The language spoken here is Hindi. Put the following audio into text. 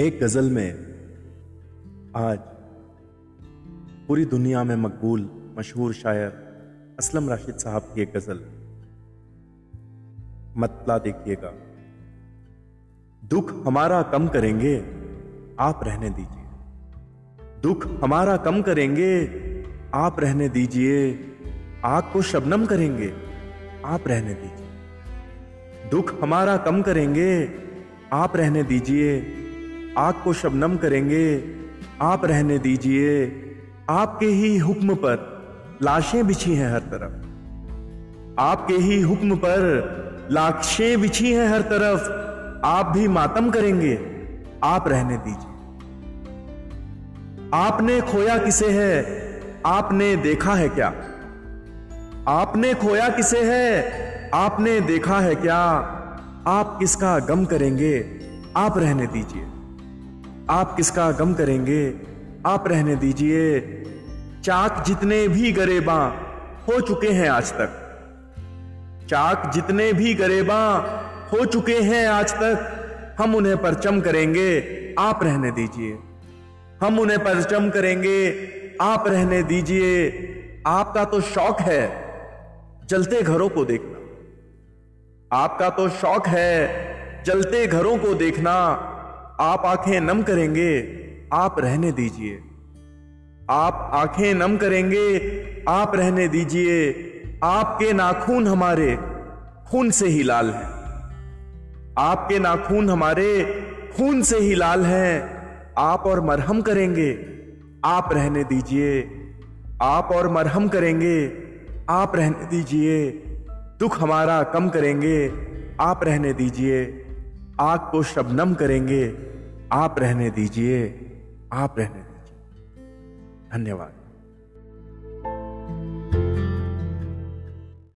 एक गज़ल में आज पूरी दुनिया में मकबूल, मशहूर शायर असलम राशिद साहब की एक गज़ल। मतला देखिएगा। दुख हमारा कम करेंगे, आप रहने दीजिए। दुख हमारा कम करेंगे, आप रहने दीजिए। आग को शबनम करेंगे, आप रहने दीजिए। दुख हमारा कम करेंगे, आप रहने दीजिए। आग को शबनम करेंगे। आप रहने दीजिए। आपके ही हुक्म पर लाशें बिछी हैं हर तरफ़। आपके ही हुक्म पर लाशें बिछी हैं हर तरफ़। आप भी मातम करेंगे। आप रहने दीजिए। आपने खोया किसे है? आपने देखा है क्या? आपने खोया किसे है? आपने देखा है क्या? आप किसका गम करेंगे? आप रहने दीजिए। आप किसका गम करेंगे? आप रहने दीजिए। चाक जितने भी गरेबा हो चुके हैं आज तक। चाक जितने भी गरेबा हो चुके हैं आज तक, हम उन्हें परचम करेंगे। आप रहने दीजिए। हम उन्हें परचम करेंगे। आप रहने दीजिए। आपका तो शौक है जलते घरों को देखना। आपका तो शौक है जलते घरों को देखना। आप आँखें नम करेंगे, आप रहने दीजिए। आप आँखें नम करेंगे, आप रहने दीजिए। आपके नाखून हमारे खून से ही लाल हैं। आपके नाखून हमारे खून से ही लाल हैं। आप और मरहम करेंगे, आप रहने दीजिए। आप और मरहम करेंगे, आप रहने दीजिए। दुख हमारा कम करेंगे, आप रहने दीजिए। आग को शबनम करेंगे। आप रहने दीजिए। आप रहने दीजिए। धन्यवाद।